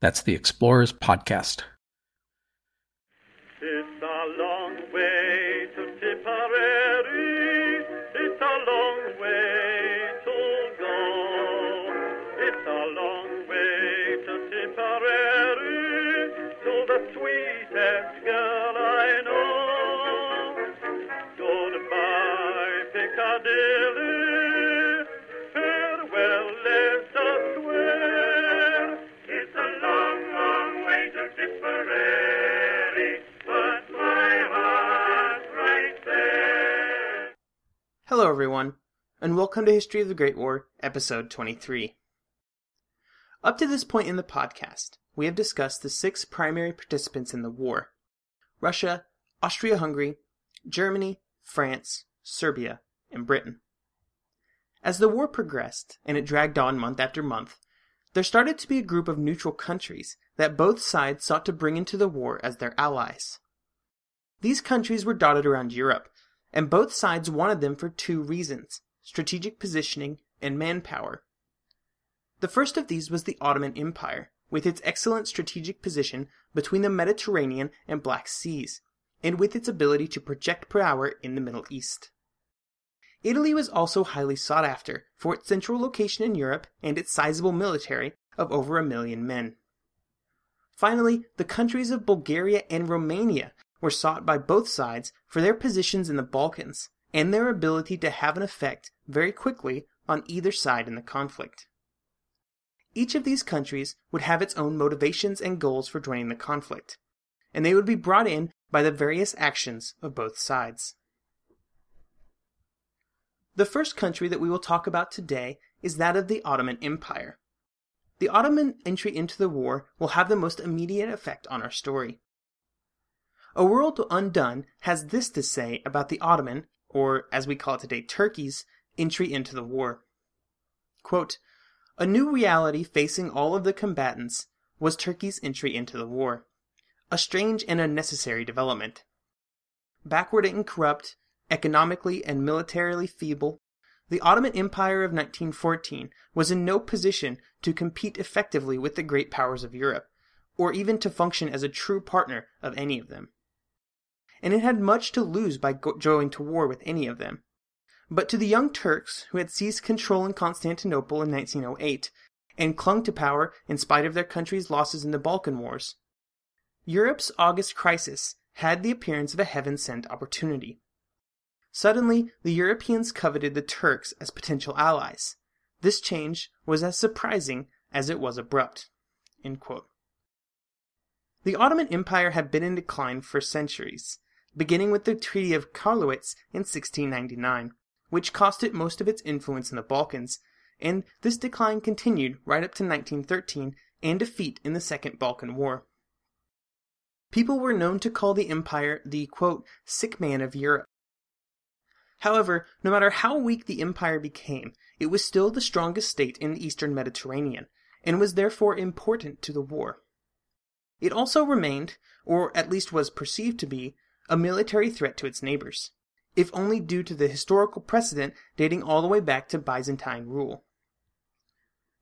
That's the Explorers Podcast. Hello, everyone, and welcome to History of the Great War, Episode 23. Up to this point in the podcast, we have discussed the six primary participants in the war Russia, Austria Hungary, Germany, France, Serbia, and Britain. As the war progressed, and it dragged on month after month, there started to be a group of neutral countries that both sides sought to bring into the war as their allies. These countries were dotted around Europe, and both sides wanted them for two reasons strategic positioning and manpower. The first of these was the Ottoman Empire, with its excellent strategic position between the Mediterranean and Black Seas, and with its ability to project power in the Middle East. Italy was also highly sought after for its central location in Europe and its sizable military of over a million men. Finally, the countries of Bulgaria and Romania were sought by both sides for their positions in the Balkans and their ability to have an effect very quickly on either side in the conflict. Each of these countries would have its own motivations and goals for joining the conflict, and they would be brought in by the various actions of both sides. The first country that we will talk about today is that of the Ottoman Empire. The Ottoman entry into the war will have the most immediate effect on our story. A World Undone has this to say about the Ottoman, or as we call it today, Turkey's, entry into the war. Quote, a new reality facing all of the combatants was Turkey's entry into the war. A strange and unnecessary development. Backward and corrupt, economically and militarily feeble, the Ottoman Empire of 1914 was in no position to compete effectively with the great powers of Europe, or even to function as a true partner of any of them. And it had much to lose by going to war with any of them. But to the young Turks who had seized control in Constantinople in 1908 and clung to power in spite of their country's losses in the Balkan Wars, Europe's August crisis had the appearance of a heaven sent opportunity. Suddenly, the Europeans coveted the Turks as potential allies. This change was as surprising as it was abrupt. The Ottoman Empire had been in decline for centuries, beginning with the Treaty of Karlowitz in 1699, which cost it most of its influence in the Balkans, and this decline continued right up to 1913 and defeat in the Second Balkan War. People were known to call the empire the quote, sick man of Europe. However, no matter how weak the empire became, it was still the strongest state in the eastern Mediterranean, and was therefore important to the war. It also remained, or at least was perceived to be, a military threat to its neighbors, if only due to the historical precedent dating all the way back to Byzantine rule.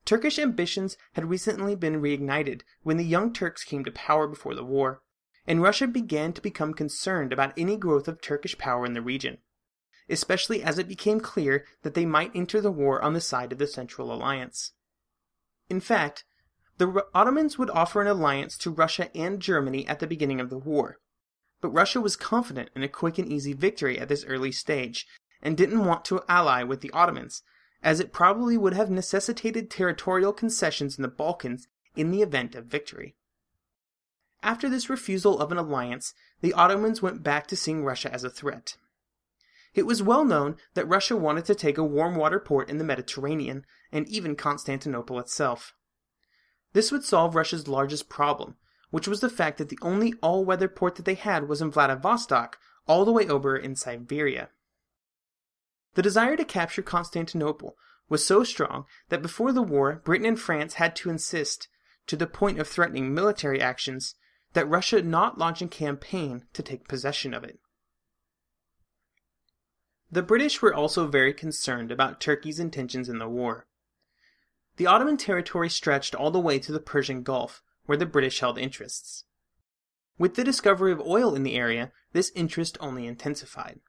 Turkish ambitions had recently been reignited when the Young Turks came to power before the war, and Russia began to become concerned about any growth of Turkish power in the region, especially as it became clear that they might enter the war on the side of the Central Alliance. In fact, The Ottomans would offer an alliance to Russia and Germany at the beginning of the war. But Russia was confident in a quick and easy victory at this early stage, and didn't want to ally with the Ottomans, as it probably would have necessitated territorial concessions in the Balkans in the event of victory. After this refusal of an alliance, the Ottomans went back to seeing Russia as a threat. It was well known that Russia wanted to take a warm water port in the Mediterranean, and even Constantinople itself. This would solve Russia's largest problem, which was the fact that the only all weather port that they had was in Vladivostok, all the way over in Siberia. The desire to capture Constantinople was so strong that before the war, Britain and France had to insist, to the point of threatening military actions, that Russia not launch a campaign to take possession of it. The British were also very concerned about Turkey's intentions in the war. The Ottoman territory stretched all the way to the Persian Gulf, where the British held interests. With the discovery of oil in the area, this interest only intensified.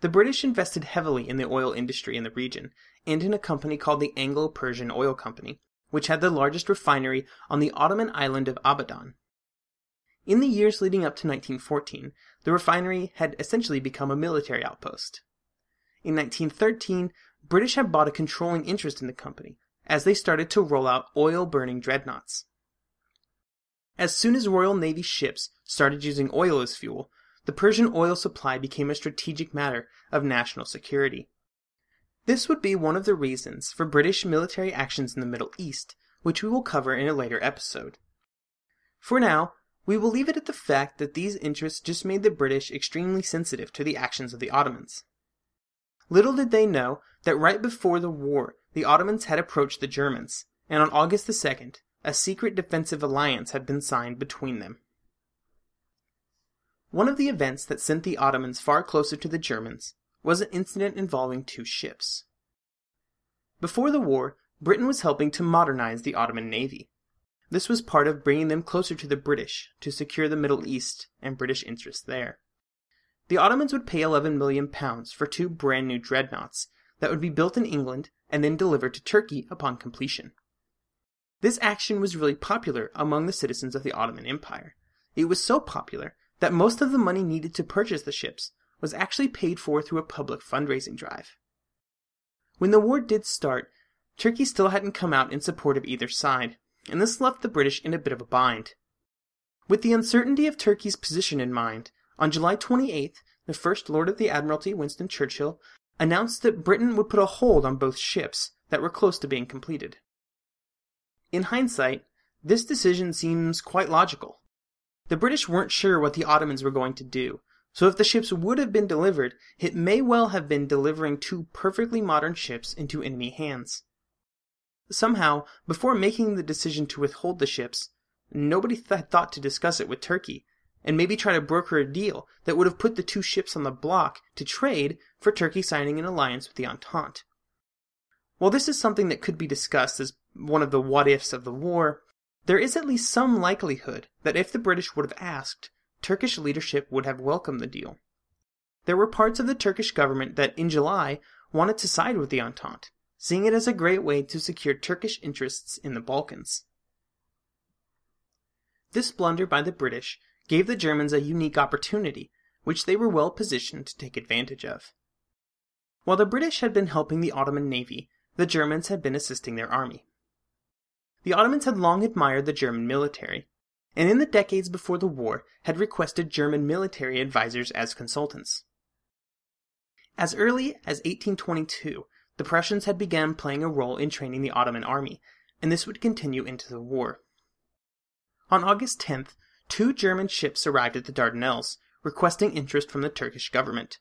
The British invested heavily in the oil industry in the region, and in a company called the Anglo-Persian Oil Company, which had the largest refinery on the Ottoman island of Abadan. In the years leading up to 1914, the refinery had essentially become a military outpost. In 1913, British had bought a controlling interest in the company as they started to roll out oil burning dreadnoughts. As soon as Royal Navy ships started using oil as fuel, the Persian oil supply became a strategic matter of national security. This would be one of the reasons for British military actions in the Middle East, which we will cover in a later episode. For now, we will leave it at the fact that these interests just made the British extremely sensitive to the actions of the Ottomans. Little did they know that right before the war, the Ottomans had approached the Germans, and on August the 2nd, a secret defensive alliance had been signed between them. One of the events that sent the Ottomans far closer to the Germans was an incident involving two ships. Before the war, Britain was helping to modernize the Ottoman navy. This was part of bringing them closer to the British to secure the Middle East and British interests there. The Ottomans would pay 11 million pounds for two brand new dreadnoughts that would be built in England and then delivered to Turkey upon completion. This action was really popular among the citizens of the Ottoman Empire. It was so popular that most of the money needed to purchase the ships was actually paid for through a public fundraising drive. When the war did start, Turkey still hadn't come out in support of either side, and this left the British in a bit of a bind. With the uncertainty of Turkey's position in mind, on July 28th, the First Lord of the Admiralty, Winston Churchill, announced that Britain would put a hold on both ships that were close to being completed. In hindsight, this decision seems quite logical. The British weren't sure what the Ottomans were going to do, so if the ships would have been delivered, it may well have been delivering two perfectly modern ships into enemy hands. Somehow, before making the decision to withhold the ships, nobody th- thought to discuss it with Turkey, and maybe try to broker a deal that would have put the two ships on the block to trade for Turkey signing an alliance with the Entente. While this is something that could be discussed as one of the what ifs of the war, there is at least some likelihood that if the British would have asked, Turkish leadership would have welcomed the deal. There were parts of the Turkish government that, in July, wanted to side with the Entente, seeing it as a great way to secure Turkish interests in the Balkans. This blunder by the British gave the Germans a unique opportunity, which they were well positioned to take advantage of. While the British had been helping the Ottoman navy, the Germans had been assisting their army. The Ottomans had long admired the German military, and in the decades before the war had requested German military advisers as consultants. As early as 1822, the Prussians had begun playing a role in training the Ottoman army, and this would continue into the war. On August 10th, two German ships arrived at the Dardanelles, requesting interest from the Turkish government.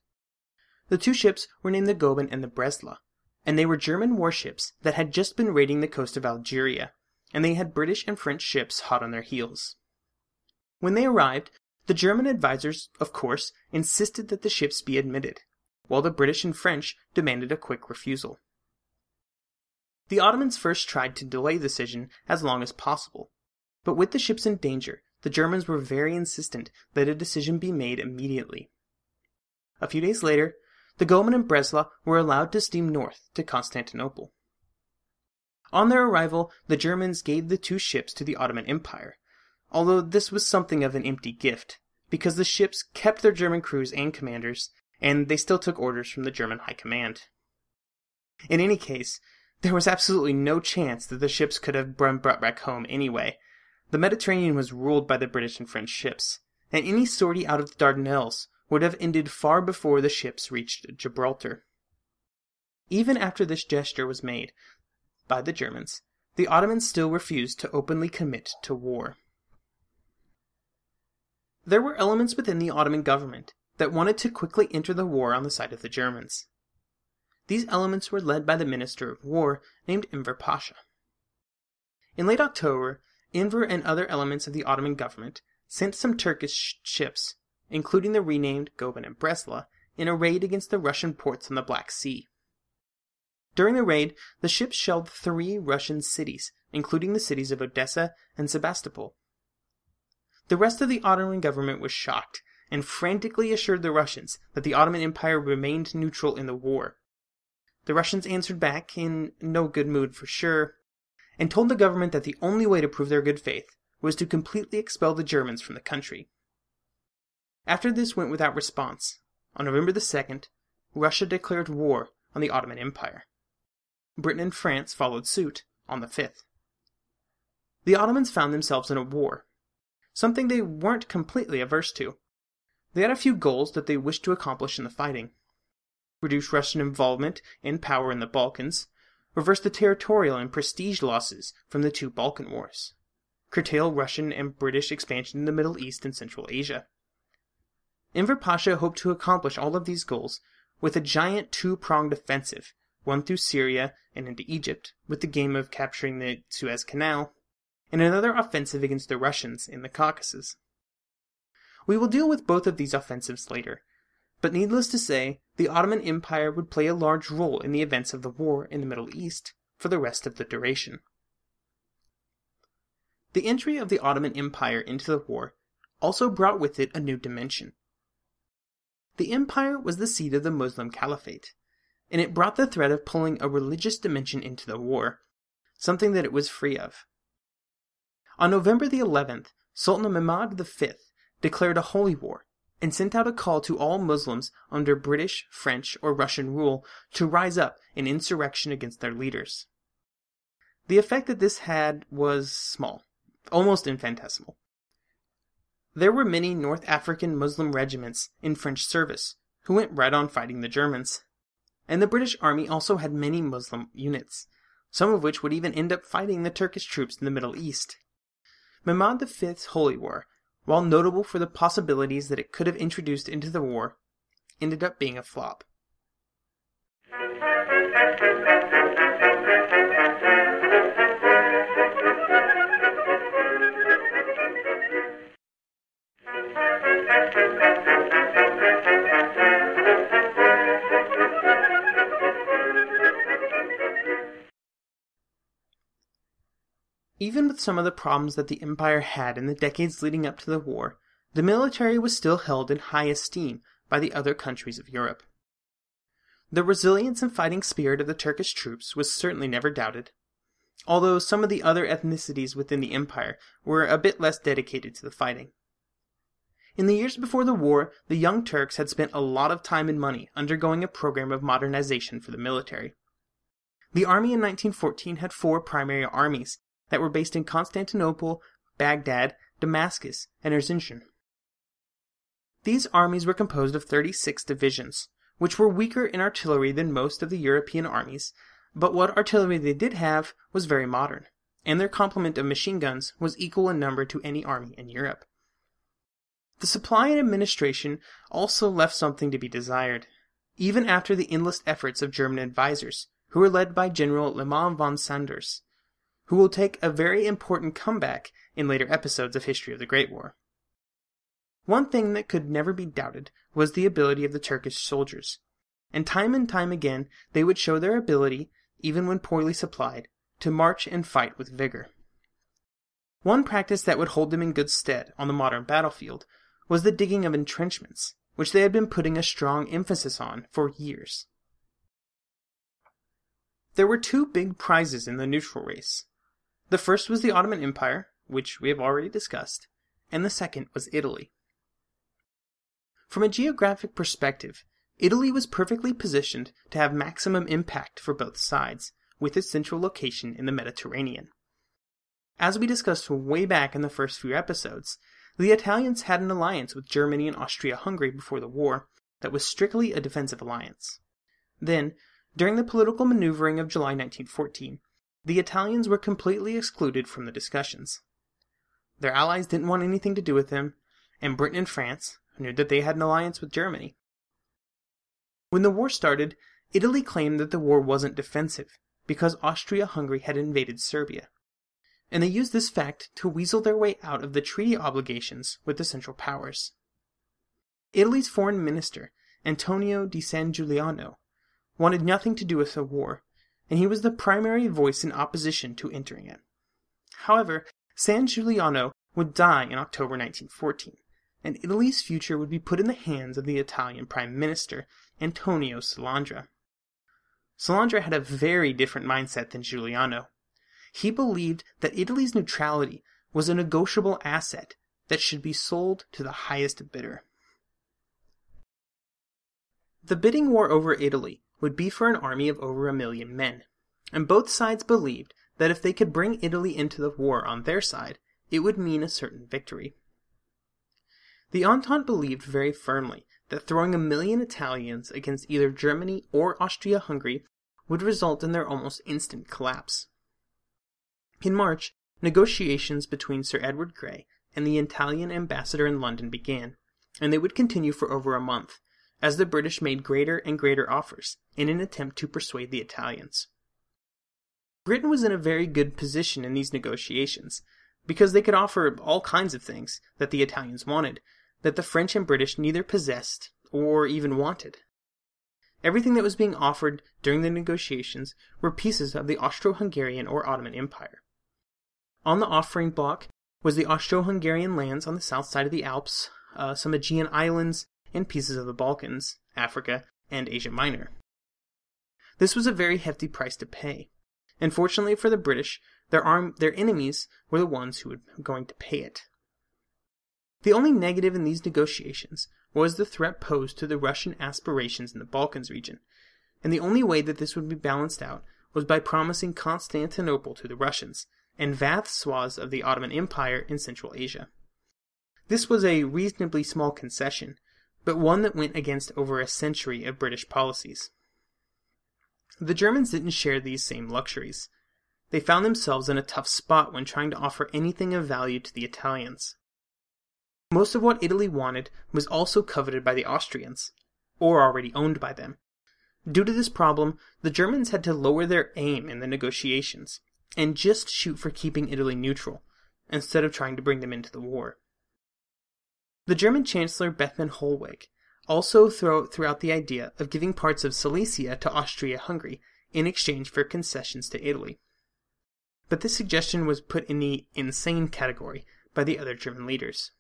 The two ships were named the Goeben and the Breslau, and they were German warships that had just been raiding the coast of Algeria, and they had British and French ships hot on their heels. When they arrived, the German advisers, of course, insisted that the ships be admitted, while the British and French demanded a quick refusal. The Ottomans first tried to delay the decision as long as possible, but with the ships in danger, the Germans were very insistent that a decision be made immediately. A few days later, the Goeben and Breslau were allowed to steam north to Constantinople. On their arrival, the Germans gave the two ships to the Ottoman Empire, although this was something of an empty gift, because the ships kept their German crews and commanders, and they still took orders from the German High Command. In any case, there was absolutely no chance that the ships could have been brought back home anyway. The Mediterranean was ruled by the British and French ships, and any sortie out of the Dardanelles would have ended far before the ships reached Gibraltar. Even after this gesture was made by the Germans, the Ottomans still refused to openly commit to war. There were elements within the Ottoman government that wanted to quickly enter the war on the side of the Germans. These elements were led by the Minister of War named Enver Pasha. In late October, Enver and other elements of the Ottoman government sent some Turkish ships, including the renamed Goeben and Breslau, in a raid against the Russian ports on the Black Sea. During the raid, the ships shelled three Russian cities, including the cities of Odessa and Sebastopol. The rest of the Ottoman government was shocked and frantically assured the Russians that the Ottoman Empire remained neutral in the war. The Russians answered back, in no good mood for sure, and told the government that the only way to prove their good faith was to completely expel the Germans from the country. After this went without response, on November the 2nd, Russia declared war on the Ottoman Empire. Britain and France followed suit on the 5th. The Ottomans found themselves in a war, something they weren't completely averse to. They had a few goals that they wished to accomplish in the fighting reduce Russian involvement and power in the Balkans, reverse the territorial and prestige losses from the two Balkan Wars, curtail Russian and British expansion in the Middle East and Central Asia. Enver Pasha hoped to accomplish all of these goals with a giant two pronged offensive one through Syria and into Egypt, with the game of capturing the Suez Canal, and another offensive against the Russians in the Caucasus. We will deal with both of these offensives later, but needless to say, the Ottoman Empire would play a large role in the events of the war in the Middle East for the rest of the duration. The entry of the Ottoman Empire into the war also brought with it a new dimension. The empire was the seat of the Muslim Caliphate, and it brought the threat of pulling a religious dimension into the war, something that it was free of. On November the 11th, Sultan Mehmed V declared a holy war and sent out a call to all Muslims under British, French, or Russian rule to rise up in insurrection against their leaders. The effect that this had was small, almost infinitesimal. There were many North African Muslim regiments in French service who went right on fighting the Germans and the British army also had many Muslim units, some of which would even end up fighting the Turkish troops in the Middle East. Mehmed V's Holy War, while notable for the possibilities that it could have introduced into the war, ended up being a flop. Even with some of the problems that the Empire had in the decades leading up to the war, the military was still held in high esteem by the other countries of Europe. The resilience and fighting spirit of the Turkish troops was certainly never doubted, although some of the other ethnicities within the empire were a bit less dedicated to the fighting. In the years before the war, the Young Turks had spent a lot of time and money undergoing a program of modernization for the military. The army in 1914 had four primary armies, that were based in Constantinople, Baghdad, Damascus, and Erzincan. These armies were composed of 36 divisions, which were weaker in artillery than most of the European armies, but what artillery they did have was very modern, and their complement of machine guns was equal in number to any army in Europe. The supply and administration also left something to be desired, even after the endless efforts of German advisers, who were led by General Liman von Sanders who will take a very important comeback in later episodes of History of the Great War. One thing that could never be doubted was the ability of the Turkish soldiers, and time and time again they would show their ability, even when poorly supplied, to march and fight with vigor. One practice that would hold them in good stead on the modern battlefield was the digging of entrenchments, which they had been putting a strong emphasis on for years. There were two big prizes in the neutral race. The first was the Ottoman Empire, which we have already discussed, and the second was Italy. From a geographic perspective, Italy was perfectly positioned to have maximum impact for both sides, with its central location in the Mediterranean. As we discussed way back in the first few episodes, the Italians had an alliance with Germany and Austria Hungary before the war that was strictly a defensive alliance. Then, during the political maneuvering of July 1914, the Italians were completely excluded from the discussions. Their allies didn't want anything to do with them, and Britain and France knew that they had an alliance with Germany. When the war started, Italy claimed that the war wasn't defensive because Austria Hungary had invaded Serbia. And they used this fact to weasel their way out of the treaty obligations with the Central Powers. Italy's foreign minister, Antonio di San Giuliano, wanted nothing to do with the war, and he was the primary voice in opposition to entering it. However, San Giuliano would die in October 1914, and Italy's future would be put in the hands of the Italian Prime Minister, Antonio Salandra. Salandra had a very different mindset than Giuliano. He believed that Italy's neutrality was a negotiable asset that should be sold to the highest bidder. The bidding war over Italy would be for an army of over a million men, and both sides believed that if they could bring Italy into the war on their side, it would mean a certain victory. The Entente believed very firmly that throwing a million Italians against either Germany or Austria Hungary would result in their almost instant collapse. In March, negotiations between Sir Edward Grey and the Italian ambassador in London began, and they would continue for over a month, as the British made greater and greater offers in an attempt to persuade the Italians. Britain was in a very good position in these negotiations, because they could offer all kinds of things that the Italians wanted, that the French and British neither possessed or even wanted. Everything that was being offered during the negotiations were pieces of the Austro Hungarian or Ottoman Empire. On the offering block was the Austro Hungarian lands on the south side of the Alps, uh, some Aegean islands, and pieces of the Balkans, Africa, and Asia Minor. This was a very hefty price to pay. And fortunately for the British, their, arm, their enemies were the ones who were going to pay it. The only negative in these negotiations was the threat posed to the Russian aspirations in the Balkans region, and the only way that this would be balanced out was by promising Constantinople to the Russians and vast swaths of the Ottoman Empire in Central Asia. This was a reasonably small concession, but one that went against over a century of British policies. The Germans didn't share these same luxuries. They found themselves in a tough spot when trying to offer anything of value to the Italians. Most of what Italy wanted was also coveted by the Austrians, or already owned by them. Due to this problem, the Germans had to lower their aim in the negotiations and just shoot for keeping Italy neutral, instead of trying to bring them into the war. The German Chancellor Bethmann Hollweg also threw out the idea of giving parts of Silesia to Austria Hungary in exchange for concessions to Italy. But this suggestion was put in the insane category by the other German leaders.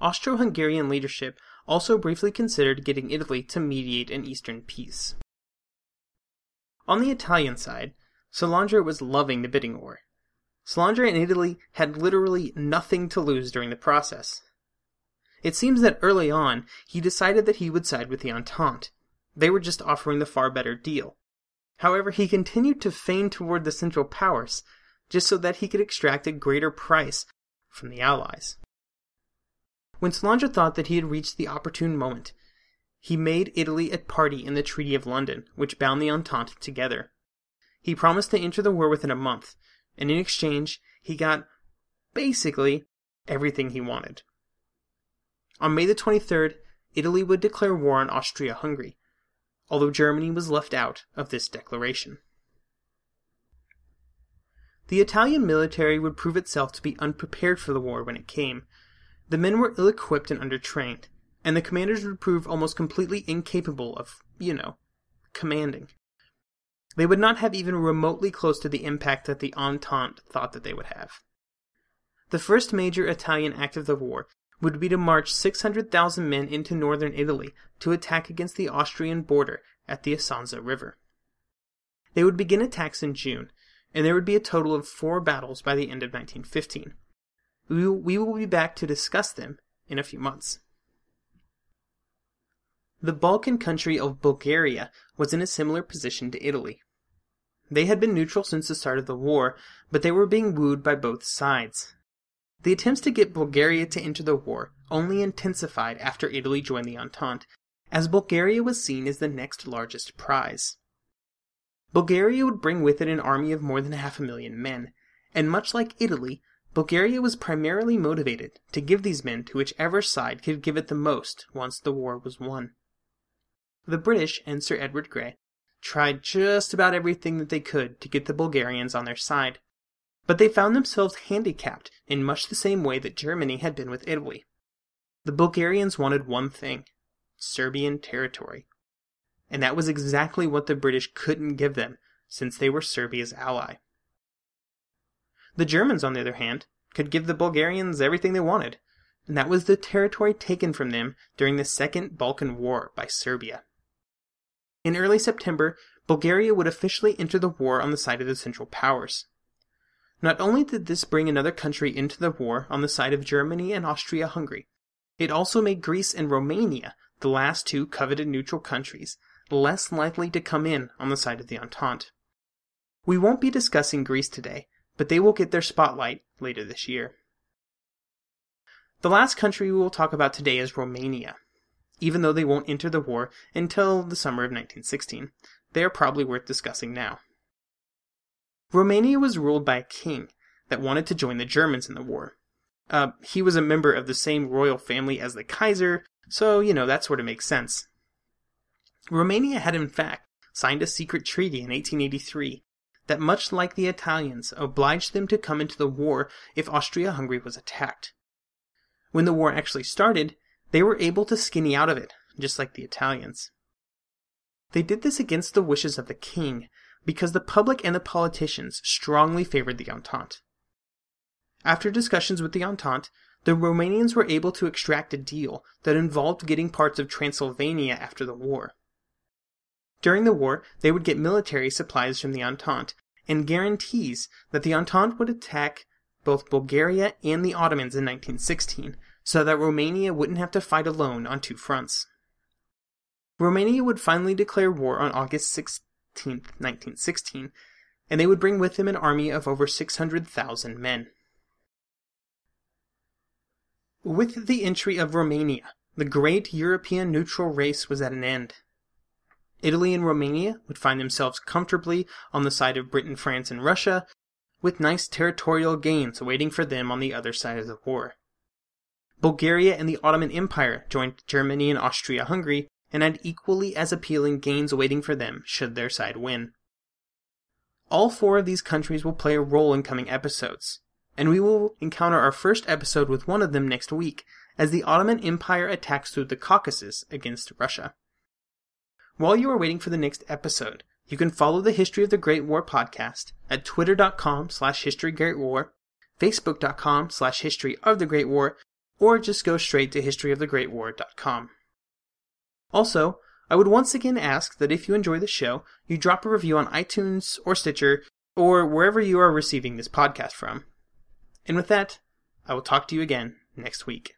Austro Hungarian leadership also briefly considered getting Italy to mediate an Eastern peace. On the Italian side, Salandra was loving the bidding war. Salandra and Italy had literally nothing to lose during the process. It seems that early on, he decided that he would side with the Entente. They were just offering the far better deal. However, he continued to feign toward the Central Powers, just so that he could extract a greater price from the Allies. When Salandra thought that he had reached the opportune moment, he made Italy a party in the Treaty of London, which bound the Entente together. He promised to enter the war within a month, and in exchange, he got basically everything he wanted. On May the 23rd, Italy would declare war on Austria Hungary, although Germany was left out of this declaration. The Italian military would prove itself to be unprepared for the war when it came. The men were ill equipped and undertrained, and the commanders would prove almost completely incapable of, you know, commanding. They would not have even remotely close to the impact that the Entente thought that they would have. The first major Italian act of the war would be to march 600,000 men into northern Italy to attack against the Austrian border at the Isonzo River. They would begin attacks in June, and there would be a total of four battles by the end of 1915. We will, we will be back to discuss them in a few months. The Balkan country of Bulgaria was in a similar position to Italy. They had been neutral since the start of the war, but they were being wooed by both sides. The attempts to get Bulgaria to enter the war only intensified after Italy joined the Entente, as Bulgaria was seen as the next largest prize. Bulgaria would bring with it an army of more than half a million men, and much like Italy, Bulgaria was primarily motivated to give these men to whichever side could give it the most once the war was won. The British and Sir Edward Grey tried just about everything that they could to get the Bulgarians on their side, but they found themselves handicapped in much the same way that Germany had been with Italy. The Bulgarians wanted one thing Serbian territory. And that was exactly what the British couldn't give them, since they were Serbia's ally. The Germans, on the other hand, could give the Bulgarians everything they wanted, and that was the territory taken from them during the Second Balkan War by Serbia. In early September, Bulgaria would officially enter the war on the side of the Central Powers. Not only did this bring another country into the war on the side of Germany and Austria Hungary, it also made Greece and Romania, the last two coveted neutral countries, less likely to come in on the side of the Entente. We won't be discussing Greece today, but they will get their spotlight later this year. The last country we will talk about today is Romania even though they won't enter the war until the summer of 1916. They are probably worth discussing now. Romania was ruled by a king that wanted to join the Germans in the war. Uh, he was a member of the same royal family as the Kaiser, so, you know, that sort of makes sense. Romania had, in fact, signed a secret treaty in 1883 that, much like the Italians, obliged them to come into the war if Austria Hungary was attacked. When the war actually started, they were able to skinny out of it, just like the Italians. They did this against the wishes of the king, because the public and the politicians strongly favored the Entente. After discussions with the Entente, the Romanians were able to extract a deal that involved getting parts of Transylvania after the war. During the war, they would get military supplies from the Entente and guarantees that the Entente would attack both Bulgaria and the Ottomans in 1916, so that Romania wouldn't have to fight alone on two fronts. Romania would finally declare war on August 16, 1916, and they would bring with them an army of over 600,000 men. With the entry of Romania, the great European neutral race was at an end. Italy and Romania would find themselves comfortably on the side of Britain, France, and Russia, with nice territorial gains waiting for them on the other side of the war. Bulgaria and the Ottoman Empire joined Germany and Austria Hungary and had equally as appealing gains waiting for them should their side win. All four of these countries will play a role in coming episodes, and we will encounter our first episode with one of them next week as the Ottoman Empire attacks through the Caucasus against Russia. While you are waiting for the next episode, you can follow the History of the Great War podcast at twitter.com slash historygreatwar, facebook.com slash history of the Great War, or just go straight to historyofthegreatwar.com. Also, I would once again ask that if you enjoy the show, you drop a review on iTunes or Stitcher or wherever you are receiving this podcast from. And with that, I will talk to you again next week.